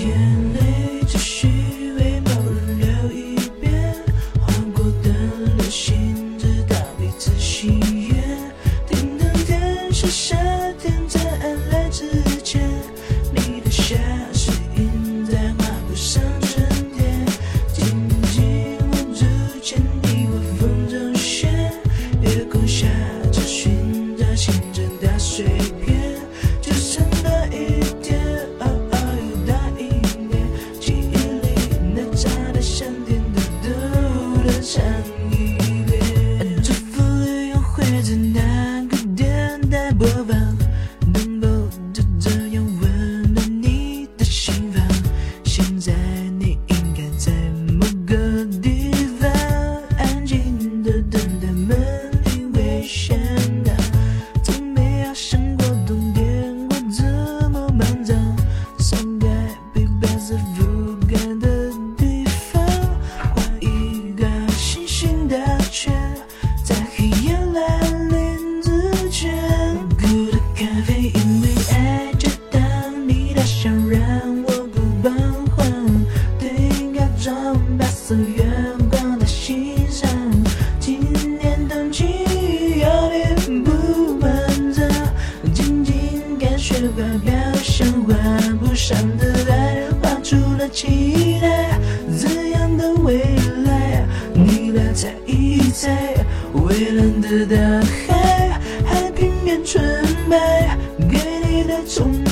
眼泪只需为某人流一遍，划过的流星知到彼此心愿。天当天是夏天，在暗蓝之前，你的夏是影在画不上春天。静静握住铅笔，画风中雪，月光下只寻找心真的碎片。and 似月光的心上。今年冬季有点不满足，静静感雪花表像画不上的爱，画出了期待，怎样的未来？你来猜一猜，蔚蓝的大海，海平面纯白，给你的崇拜。